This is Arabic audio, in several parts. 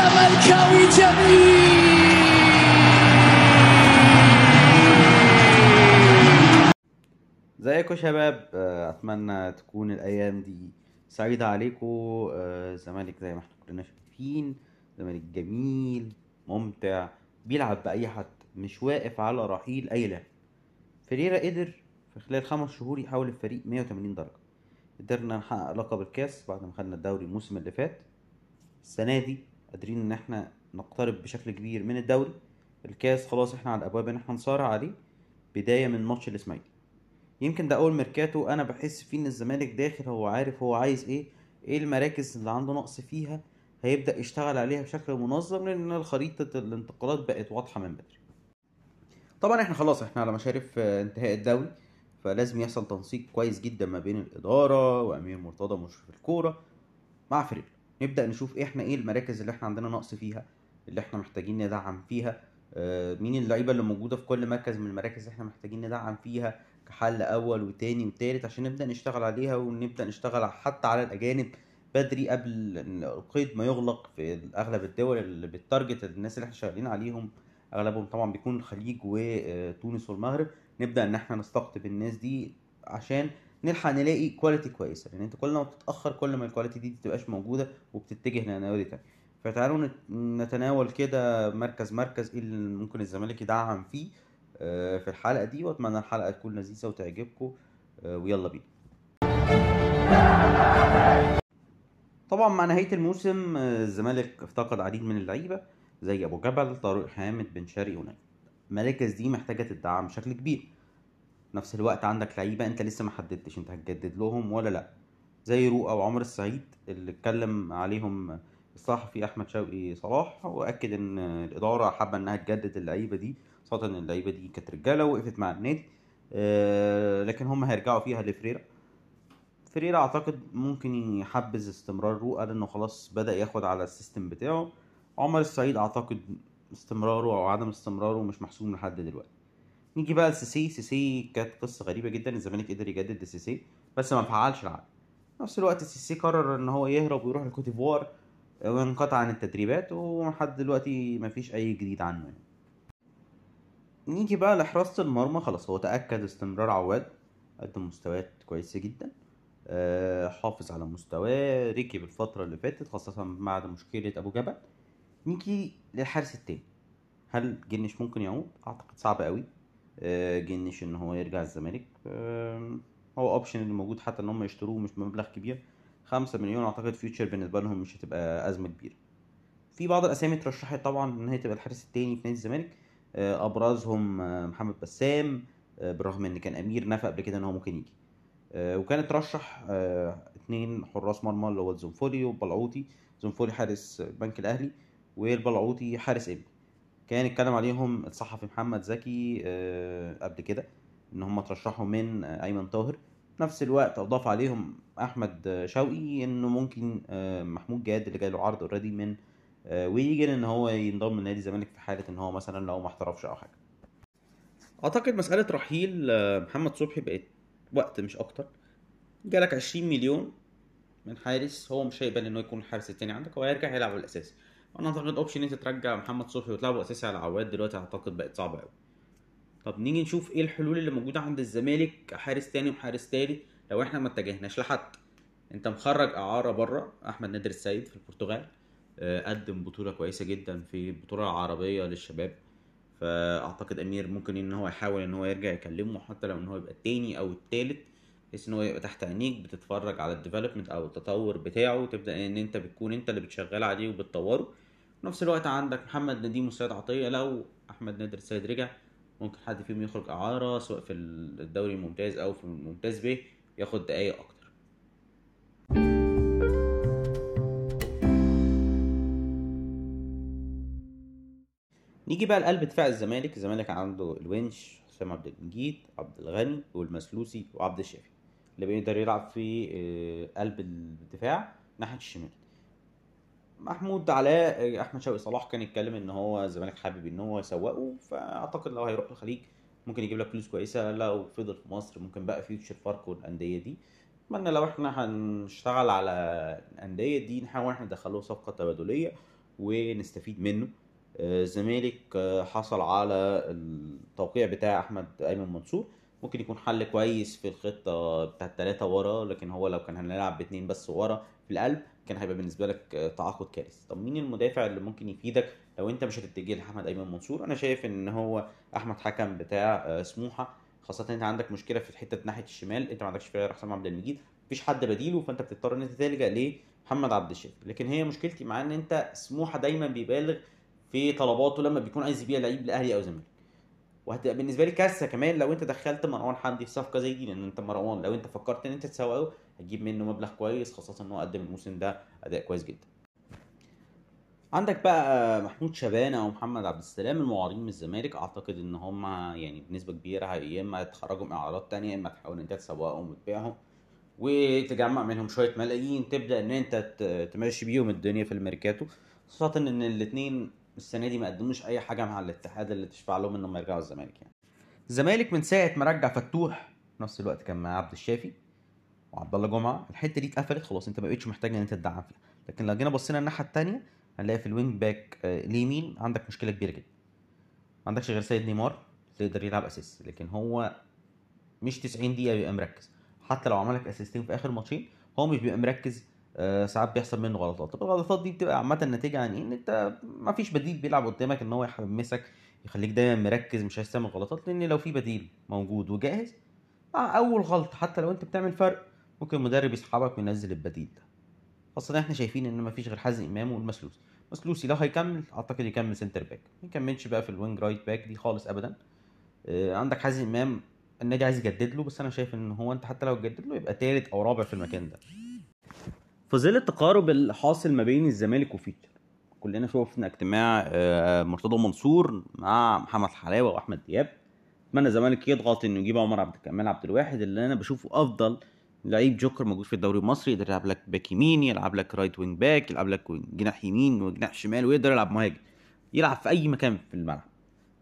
زملكاوي جميل ازيكم شباب آه، أتمنى تكون الأيام دي سعيدة عليكم. آه، الزمالك زي ما إحنا كلنا شايفين زمالك جميل ممتع بيلعب بأي حد مش واقف على رحيل أي لاعب. فريرا قدر في خلال خمس شهور يحول الفريق 180 درجة. قدرنا نحقق لقب الكاس بعد ما خدنا الدوري الموسم اللي فات. السنة دي قادرين إن إحنا نقترب بشكل كبير من الدوري. الكاس خلاص إحنا على الأبواب إن إحنا نصارع عليه. بداية من ماتش الإسماعيلي. يمكن ده أول ميركاتو أنا بحس فيه إن الزمالك داخل هو عارف هو عايز إيه إيه المراكز اللي عنده نقص فيها هيبدأ يشتغل عليها بشكل منظم لأن خريطة الانتقالات بقت واضحة من بدري. طبعا إحنا خلاص إحنا على مشارف آه، انتهاء الدوري. فلازم يحصل تنسيق كويس جدا ما بين الإدارة وأمير مرتضى مشرف الكورة مع فريق. نبدأ نشوف إحنا إيه المراكز اللي إحنا عندنا نقص فيها اللي إحنا محتاجين ندعم فيها آه، مين اللعيبة اللي موجودة في كل مركز من المراكز اللي إحنا محتاجين ندعم فيها كحل أول وتاني وتالت عشان نبدأ نشتغل عليها ونبدأ نشتغل حتى على الأجانب بدري قبل القيد ما يغلق في أغلب الدول اللي بتارجت الناس اللي إحنا شغالين عليهم. أغلبهم طبعا بيكون الخليج وتونس والمغرب. نبدأ إن إحنا نستقطب الناس دي عشان نلحق نلاقي quality كويسة لأن أنت كل ما بتتأخر كل ما ال quality دي متبقاش موجودة وبتتجه لنوادي تانية. فتعالوا نت- نتناول كده مركز مركز إيه اللي ممكن الزمالك يدعم فيه آه، في الحلقة دي وأتمنى الحلقة تكون لذيذة وتعجبكم آه، ويلا بينا. طبعا مع نهاية الموسم آه، الزمالك افتقد عديد من اللعيبة زي أبو جبل طارق حامد بن شرقي ونجم. المراكز دي محتاجة تدعم بشكل كبير. نفس الوقت عندك لعيبة انت لسه ما حددتش انت هتجدد لهم ولا لأ. زي رؤى وعمر السعيد اللي اتكلم عليهم الصحفي أحمد شوقي صلاح وأكد إن الإدارة حابة إنها تجدد اللعيبة دي خاصة إن اللعيبة دي كانت رجالة وقفت مع النادي. آه، لكن هم هيرجعوا فيها لفريرا فريرا أعتقد ممكن يحبذ استمرار رؤى لأنه خلاص بدأ ياخد على السيستم بتاعه. عمر السعيد أعتقد استمراره أو عدم استمراره مش محسوم لحد دلوقتي. نيجي بقى لسيسي. سيسي كانت قصة غريبة جدا. الزمالك قدر يجدد لسيسي بس ما فعلش العقد. نفس الوقت سيسي قرر إن هو يهرب ويروح الكوت ديفوار وانقطع عن التدريبات ولحد دلوقتي مفيش أي جديد عنه يعني. نيجي بقى لحراسة المرمى. خلاص هو تأكد استمرار عواد قدم مستويات كويسة جدا آه، حافظ على مستواه ركب الفترة اللي فاتت خاصة بعد مشكلة أبو جبل. نيجي للحارس التاني. هل جنش ممكن يعود؟ أعتقد صعب قوي. آه، جنش إن هو يرجع الزمالك. هو أوبشن اللي موجود حتى إن هم يشتروه مش بمبلغ كبير. خمسة مليون أعتقد فيوتشر بالنسبة لهم مش هتبقى أزمة كبيرة. في بعض الأسامي اترشحت طبعا إن هي تبقى الحارس التاني في نادي الزمالك. آه، أبرزهم آه، محمد بسام آه، بالرغم إن كان أمير نفى قبل كده إن هو ممكن يجي. وكان اترشح اتنين حراس مرمى اللي هو الزنفولي والبلعوطي زنفولي حارس البنك الأهلي والبلعوطي حارس إنبي كان اتكلم عليهم الصحفي محمد زكي آه، قبل كده إن هم اترشحوا من آه، أيمن طاهر. نفس الوقت أضاف عليهم أحمد شوقي إنه ممكن آه، محمود جاد اللي جاي له عرض already من ويجن إن هو ينضم لنادي الزمالك في حالة إن هو مثلا لو ما احترفش أو حاجة. أعتقد مسألة رحيل محمد صبحي بقت وقت مش أكتر. جالك 20 مليون من حارس هو مش هيقبل انه يكون الحارس التاني عندك هو هيرجع يلعب الاساسي أنا أعتقد اوبشن أنت ترجع محمد صبحي وتلعبه اساسي على عواد دلوقتي أعتقد بقت صعبة قوي طب نيجي نشوف إيه الحلول اللي موجودة عند الزمالك حارس تاني وحارس تالت لو إحنا ما اتجهناش لحد. أنت مخرج أعارة بره أحمد نادر السيد في البرتغال آه، قدم بطولة كويسة جدا في البطوله العربيه للشباب. فأعتقد أمير ممكن إن هو يحاول إن هو يرجع يكلمه حتى لو إن هو يبقى التاني أو التالت. بحيث إن هو يبقى تحت عينيك بتتفرج على الديفلوبمنت أو التطور بتاعه تبدأ إن أنت بتكون أنت اللي بتشغل عليه وبتطوره. في نفس الوقت عندك محمد نديم وسيد عطية لو أحمد نادر السيد رجع ممكن حد فيهم يخرج إعارة سواء في الدوري الممتاز أو في الممتاز ب ياخد دقايق أكتر. نيجي بقى لقلب دفاع الزمالك. الزمالك عنده الونش حسام عبد المجيد عبد الغني والمسلوسي وعبد الشافي. اللي بيقدر يلعب في آه، قلب الدفاع ناحية الشمال. محمود علاء آه، أحمد شوقي صلاح كان يتكلم إن هو الزمالك حابب إن هو يسوقه فأعتقد لو هيروح الخليج ممكن يجيب لك فلوس كويسة. لو فضل في مصر ممكن بقى فيوتشر فاركو والأندية دي. أتمنى لو إحنا هنشتغل على الأندية دي نحاول إحنا ندخله صفقة تبادلية ونستفيد منه. آه، الزمالك حصل على التوقيع بتاع أحمد أيمن منصور. ممكن يكون حل كويس في الخطة بتاعت ثلاثة ورا لكن هو لو كان هنلعب باتنين بس ورا في القلب كان هيبقى بالنسبة لك تعاقد كارثي. طب مين المدافع اللي ممكن يفيدك؟ لو انت مش هتتجه لأحمد أيمن منصور أنا شايف إن هو أحمد حكم بتاع آه، سموحة. خاصة أنت عندك مشكلة في حتة ناحية الشمال أنت ما عندكش فيها حسام عبد المجيد مفيش حد بديله فأنت بتضطر إن أنت تلجأ لمحمد عبد الشافي. لكن هي مشكلتي معاه إن أنت سموحة دايما بيبالغ في طلباته لما بيكون عايز يبيع لعيب لأهلي أو زمالك. وهتبقى بالنسبة لي كارثة كمان لو انت دخلت مروان حمدي في صفقة زي دي لأن انت مروان لو انت فكرت ان انت تسوقه هتجيب منه مبلغ كويس خاصة ان هو قدم الموسم ده أداء كويس جدا. عندك بقى محمود شبانة ومحمد عبد السلام المعارين من الزمالك أعتقد إن هم يعني بنسبة كبيرة يا إما يتخرجوا من اعراض تانية يا إما تحاول إن انت تسوقهم وتبيعهم وتجمع منهم شوية ملايين تبدأ إن انت تمشي بيهم الدنيا في الميركاتو خاصة إن الاثنين السنة دي ما قدموش أي حاجة مع الاتحاد اللي تشفع لهم إنهم يرجعوا الزمالك يعني. الزمالك من ساعة ما رجع فتوح نفس الوقت كان مع عبد الشافي وعبد الله جمعة الحتة دي اتقفلت خلاص أنت ما بقتش محتاج إن أنت تدعم فيها لكن لو جينا بصينا الناحية الثانية هنلاقي في ال wing back آه، اليمين عندك مشكلة كبيرة جدا. ما عندكش غير سيد نيمار يقدر يلعب اساسي لكن هو مش 90 دقيقة بيبقى مركز. حتى لو عمل لك أسيستين في آخر ماتشين هو مش بيبقى مركز ساعات بيحصل منه غلطات. طب الغلطات دي بتبقى عامة نتيجة عن إيه؟ إن أنت ما فيش بديل بيلعب قدامك إن هو يحمسك يخليك دايما مركز مش عايز تعمل غلطات لأن لو في بديل موجود وجاهز مع أول غلطة حتى لو أنت بتعمل فرق ممكن المدرب يسحبك وينزل البديل ده. خاصة إحنا شايفين إن مفيش غير حازم إمام والمسلوسي مسلوسي لو هيكمل أعتقد يكمل center back ما يكملش بقى في ال wing right back دي خالص ابدا. آه، عندك حازم إمام النادي عايز يجدد له بس أنا شايف إن هو أنت حتى لو تجدد له يبقى تالت أو رابع في المكان ده. في ظل التقارب اللي حاصل ما بين الزمالك وفيوتشر كلنا شوفنا اجتماع آه، مرتضى منصور مع محمد حلاوة وأحمد دياب. أتمنى الزمالك يضغط إنه يجيب عمر عبد الكمال عبد الواحد اللي أنا بشوفه أفضل لعيب جوكر موجود في الدوري المصري يقدر يلعب لك back يمين يلعب لك right wing back يلعب لك جناح يمين وجناح شمال ويقدر يلعب مهاجم. يلعب في أي مكان في الملعب.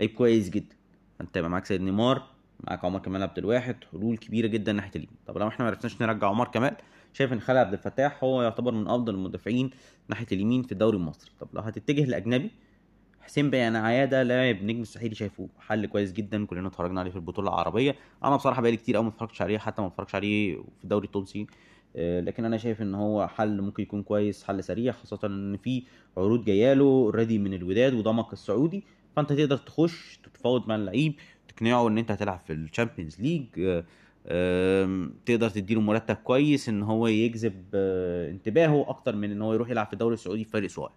لعيب كويس جدا. أنت معاك سيد نيمار معاك عمر كمال عبد الواحد حلول كبيرة جدا ناحية اليمين. طب لو إحنا ما عرفناش نرجع عمر كمال شايف إن خالد عبد الفتاح هو يعتبر من أفضل المدافعين ناحية اليمين في الدوري المصري. طب لو هتتجه لأجنبي حسين بيان عيادة لاعب نجم الساحلي شايفه حل كويس جدا كلنا اتفرجنا عليه في البطولة العربية. أنا بصراحة بقالي كتير قوي ما اتفرجتش عليه حتى ما اتفرجش عليه في الدوري التونسي. آه، لكن أنا شايف إن هو حل ممكن يكون كويس حل سريع خاصة إن في عروض جاية له already من الوداد وضمك السعودي. فأنت تقدر تخش تتفاوض مع اللعيب تقنعه إن أنت هتلعب في ال Champions League آه، آم، تقدر تديله مرتب كويس إن هو يجذب آه، انتباهه أكتر من إن هو يروح يلعب في الدوري السعودي في فريق صغير.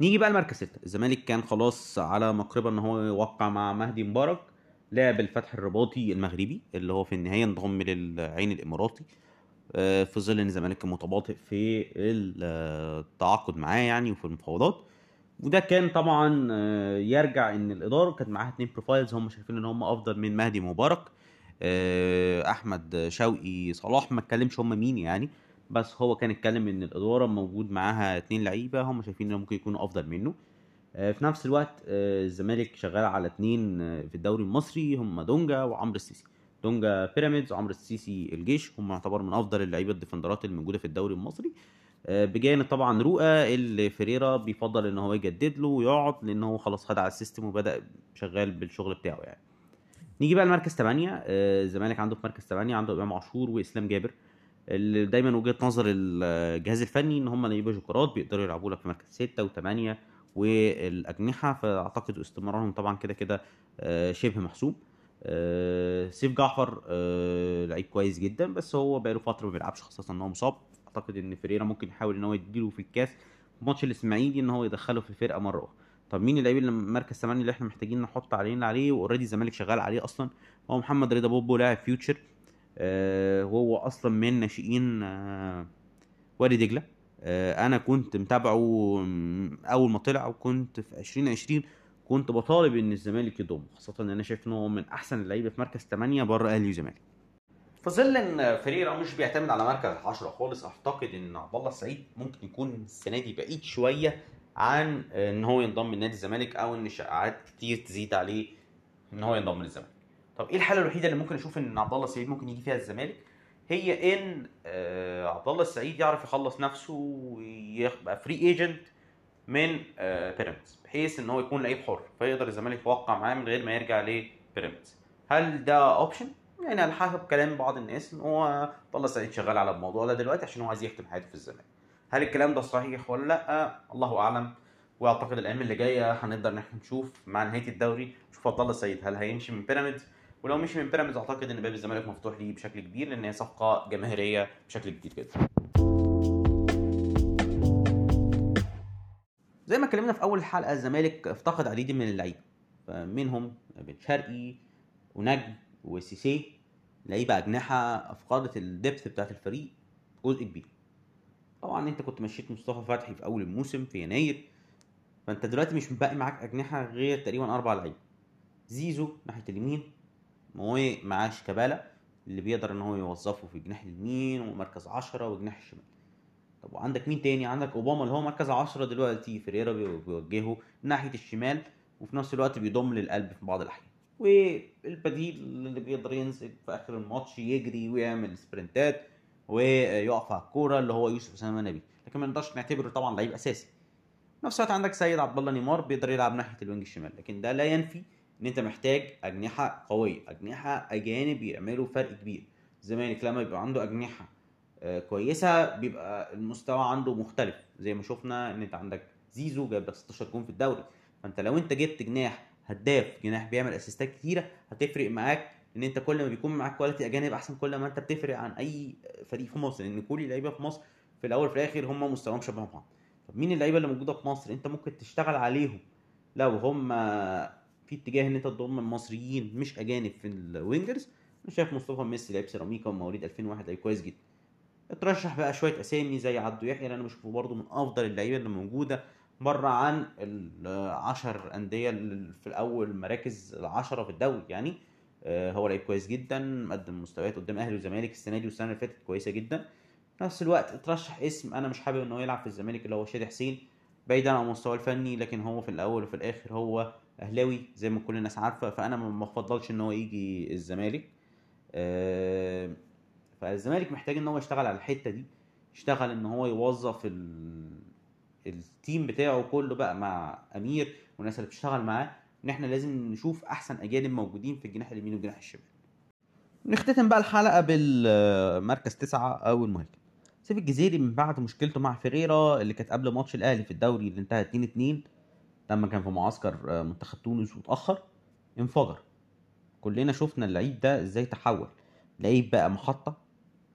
نيجي بقى لمركز ستة. الزمالك كان خلاص على مقربة إن هو يوقع مع مهدي مبارك لاعب الفتح الرباطي المغربي اللي هو في النهاية انضم للعين الإماراتي. آه، في ظل إن الزمالك متباطئ في التعاقد معاه يعني وفي المفاوضات. وده كان طبعا آه، يرجع إن الإدارة كانت معاها اتنين بروفايلز هم شايفين إن هم أفضل من مهدي مبارك آه، أحمد شوقي صلاح ما اتكلمش هم مين يعني بس هو كان اتكلم إن الإدارة موجود معاها اتنين لعيبة هم شايفين إنهم ممكن يكونوا أفضل منه. آه، في نفس الوقت الزمالك شغال على اتنين في الدوري المصري هم دونجا وعمرو السيسي. دونجا بيراميدز وعمرو السيسي الجيش هم يعتبر من أفضل اللعيبة الديفندرات الموجودة في الدوري المصري. بجانب طبعا رؤى اللي فيريرا بيفضل إن هو يجدد له ويقعد لأن هو خلاص خد على ال system وبدأ شغال بالشغل بتاعه يعني. نيجي بقى لمركز 8 الزمالك عنده في مركز 8 عنده إمام عاشور وإسلام جابر اللي دايما وجهة نظر الجهاز الفني إن هم لعيبة جوكرات بيقدروا يلعبوا لك في مركز 6 و8 والأجنحة فأعتقد استمرارهم طبعا كده كده آه، شبه محسوم. آه، سيف جعفر آه، لعيب كويس جدا بس هو بقاله فترة ما بيلعبش خاصة إن هو مصاب. أعتقد إن فيريرا ممكن يحاول إن هو يديله في الكاس ماتش الإسماعيلي إن هو يدخله في الفرقه مرة أخرى. طب مين اللعيب اللي مركز 8 اللي إحنا محتاجين نحط علينا عليه؟ وأوريدي الزمالك شغال عليه أصلا. هو محمد رضا بوبو لاعب فيوتشر. آه وهو أصلا من ناشئين آه وادي دجلة. آه أنا كنت متابعه أول ما طلع وكنت في 2020 كنت بطالب إن الزمالك يضمه. خاصة إن أنا شايف إن هو من أحسن اللعيبة في مركز 8 بره أهلي وزمالك. في ظل إن فريرا مش بيعتمد على مركز 10 خالص أعتقد إن عبد الله السعيد ممكن يكون السنة دي بعيد شوية عن إن هو ينضم لنادي الزمالك أو إن شائعات كتير تزيد عليه إن هو ينضم للزمالك. طب إيه الحالة الوحيدة اللي ممكن أشوف إن عبد الله السعيد ممكن يجي فيها الزمالك؟ هي إن آه، عبد الله السعيد يعرف يخلص نفسه ويبقى free agent من آه، بيراميدز بحيث إن هو يكون لعيب حر فيقدر الزمالك يوقع معاه من غير ما يرجع لبيراميدز. هل ده option يعني على حسب كلام بعض الناس إن عبد الله السعيد شغال على الموضوع ده دلوقتي عشان هو عايز يختم حياته في الزمالك هل الكلام ده صحيح ولا لأ؟ الله أعلم. وأعتقد الأيام اللي جاية هنقدر إن إحنا نشوف مع نهاية الدوري نشوف عبد الله السعيد هل هيمشي من بيراميدز؟ ولو مشي من بيراميدز أعتقد إن باب الزمالك مفتوح ليه بشكل كبير لأن هي صفقة جماهيرية بشكل كبير جدا. زي ما اتكلمنا في أول الحلقة الزمالك افتقد عديد من اللعيبة. منهم بن شرقي ونجم وسيسي لعيبة أجنحة أفقدت الدبث بتاعت الفريق جزء كبير. طبعا أنت كنت مشيت مصطفى فتحي في أول الموسم في يناير فأنت دلوقتي مش باقي معاك أجنحة غير تقريبا أربع لعيبة. زيزو ناحية اليمين موي معاه شيكابالا اللي بيقدر إن هو يوظفه في جناح اليمين ومركز عشرة وجناح الشمال. طب وعندك مين تاني؟ عندك أوباما اللي هو مركز عشرة دلوقتي فريرا بي- بيوجهه ناحية الشمال وفي نفس الوقت بيضم للقلب في بعض الأحيان. والبديل اللي بيقدر ينزل في آخر الماتش يجري ويعمل سبرنتات ويقف على الكورة اللي هو يوسف أسامة نبي. لكن ما نقدرش نعتبره طبعا لعيب أساسي. نفس الوقت عندك سيد عبد الله نيمار بيقدر يلعب ناحية ال wing الشمال لكن ده لا ينفي إن أنت محتاج أجنحة قوية أجنحة أجانب يعملوا فرق كبير. الزمالك لما يبقى عنده أجنحة آه، كويسة بيبقى المستوى عنده مختلف. زي ما شفنا إن أنت عندك زيزو جايب لك 16 جون في الدوري. فأنت لو أنت جبت جناح هداف جناح بيعمل أسيستات كتيرة هتفرق معاك إن أنت كل ما بيكون معاك quality أجانب أحسن كل ما أنت بتفرق عن أي فريق في مصر لأن كل اللعيبة في مصر في الأول وفي الآخر هم مستواهم شبه بعض. طب مين اللعيبة اللي موجودة في مصر؟ أنت ممكن تشتغل عليهم. لو هم في اتجاه إن أنت تضم المصريين مش أجانب في ال wingers أنا شايف مصطفى ميسي لعيب سيراميكا ومواليد 2001 لعيب كويس جدا. اترشح بقى شوية أسامي زي عبده يحيى اللي أنا بشوفه برضه من أفضل اللعيبة اللي موجودة بره عن العشر أندية في الأول مراكز العشرة في الدوري يعني آه، هو لعيب كويس جدا مقدم مستويات قدام أهلي وزمالك السنة دي والسنة اللي فاتت كويسة جدا في نفس الوقت اترشح اسم أنا مش حابب ان هو يلعب في الزمالك اللي هو شادي حسين بعيدا عن المستوى الفني لكن هو في الأول وفي الآخر هو أهلاوي زي ما كل الناس عارفة فأنا ما بفضلش إن هو يجي الزمالك آه، فالزمالك محتاج إن هو يشتغل على الحتة دي يشتغل إن هو يوظف. التيم بتاعه كله بقى مع أمير والناس اللي بتشتغل معاه إن إحنا لازم نشوف أحسن أجانب موجودين في الجناح اليمين والجناح الشمال. نختتم بقى الحلقة بالمركز تسعة أو المهاجم. سيف الجزيري من بعد مشكلته مع فيريرا اللي كانت قبل ماتش الأهلي في الدوري اللي انتهى 2 2 لما كان في معسكر آه، منتخب تونس واتأخر انفجر. كلنا شفنا اللعيب ده إزاي تحول. لعيب بقى محطه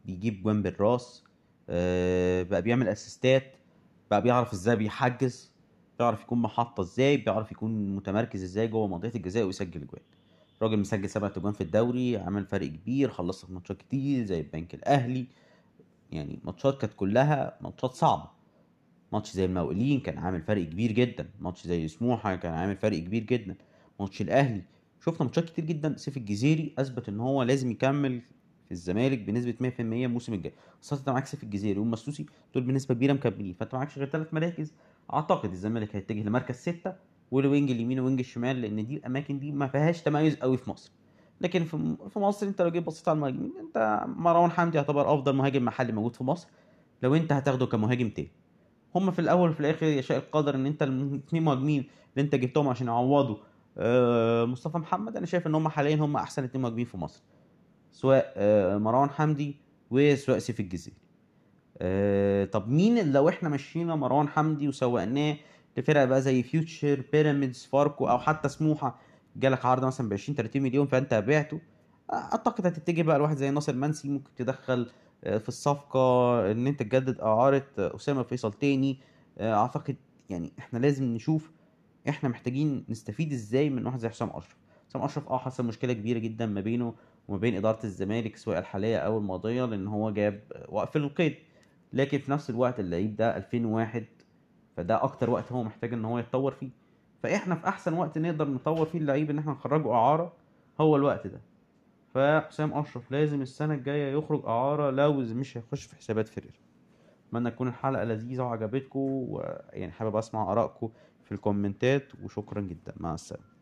بيجيب جوان بالراس آه، بقى بيعمل أسيستات. بقى بيعرف إزاي بيحجز بيعرف يكون محطة إزاي بيعرف يكون متمركز إزاي جوه منطقة الجزاء ويسجل جوان. راجل مسجل سبعة جوان في الدوري عمل فرق كبير خلص في ماتشات كتير زي البنك الأهلي. يعني ماتشات كانت كلها ماتشات صعبة. ماتش زي المقاولين كان عامل فرق كبير جدا. ماتش زي سموحة كان عامل فرق كبير جدا. ماتش الأهلي شفنا ماتشات كتير جدا. سيف الجزيري أثبت إن هو لازم يكمل في الزمالك بنسبة 100% الموسم الجاي. خاصة انت معاك سيف الجزيري والمسلوسي دول بنسبة كبيرة مكملين. فأنت معاكش غير ثلاث مراكز. أعتقد الزمالك هيتجه لمركز ستة وال wing اليمين و wing الشمال لأن دي الأماكن دي ما فيهاش تميز قوي في مصر. لكن في في مصر أنت لو جيت بصيت على المهاجمين أنت مروان حمدي يعتبر أفضل مهاجم محلي موجود في مصر. لو أنت هتاخده كمهاجم تاني. هم في الأول وفي الآخر يشاء القدر إن أنت الاثنين مهاجمين اللي أنت جبتهم عشان يعوضوا آه، مصطفى محمد أنا شايف إن هم حاليا هم أحسن اثنين مهاجمين في مصر. سواء آه، مروان حمدي وسواء سيف الجزيري. آه، طب مين اللي لو إحنا مشينا مروان حمدي وسوقناه لفرق بقى زي فيوتشر بيراميدز فاركو أو حتى سموحة جالك عرض مثلا ب 20 30 مليون فأنت بعته أعتقد هتتجه بقى لواحد زي ناصر منسي ممكن تدخل آه، في الصفقة إن أنت تجدد إعارة أسامة فيصل تاني. أعتقد يعني إحنا لازم نشوف إحنا محتاجين نستفيد إزاي من واحد زي حسام أشرف. حسام أشرف آه حصل مشكلة كبيرة جدا ما بينه وما بين إدارة الزمالك سواء الحالية أو الماضية لأن هو جاب وقف للقيد لكن في نفس الوقت اللعيب ده 2001 فده أكتر وقت هو محتاج إن هو يتطور فيه. فإحنا في أحسن وقت نقدر نطور فيه اللعيب إن إحنا نخرجه إعارة هو الوقت ده. فحسام أشرف لازم السنة الجاية يخرج إعارة لو مش هيخش في حسابات فرير. أتمنى تكون الحلقة لذيذة وعجبتكم ويعني حابب أسمع آرائكم في الكومنتات وشكرا جدا. مع السلامة.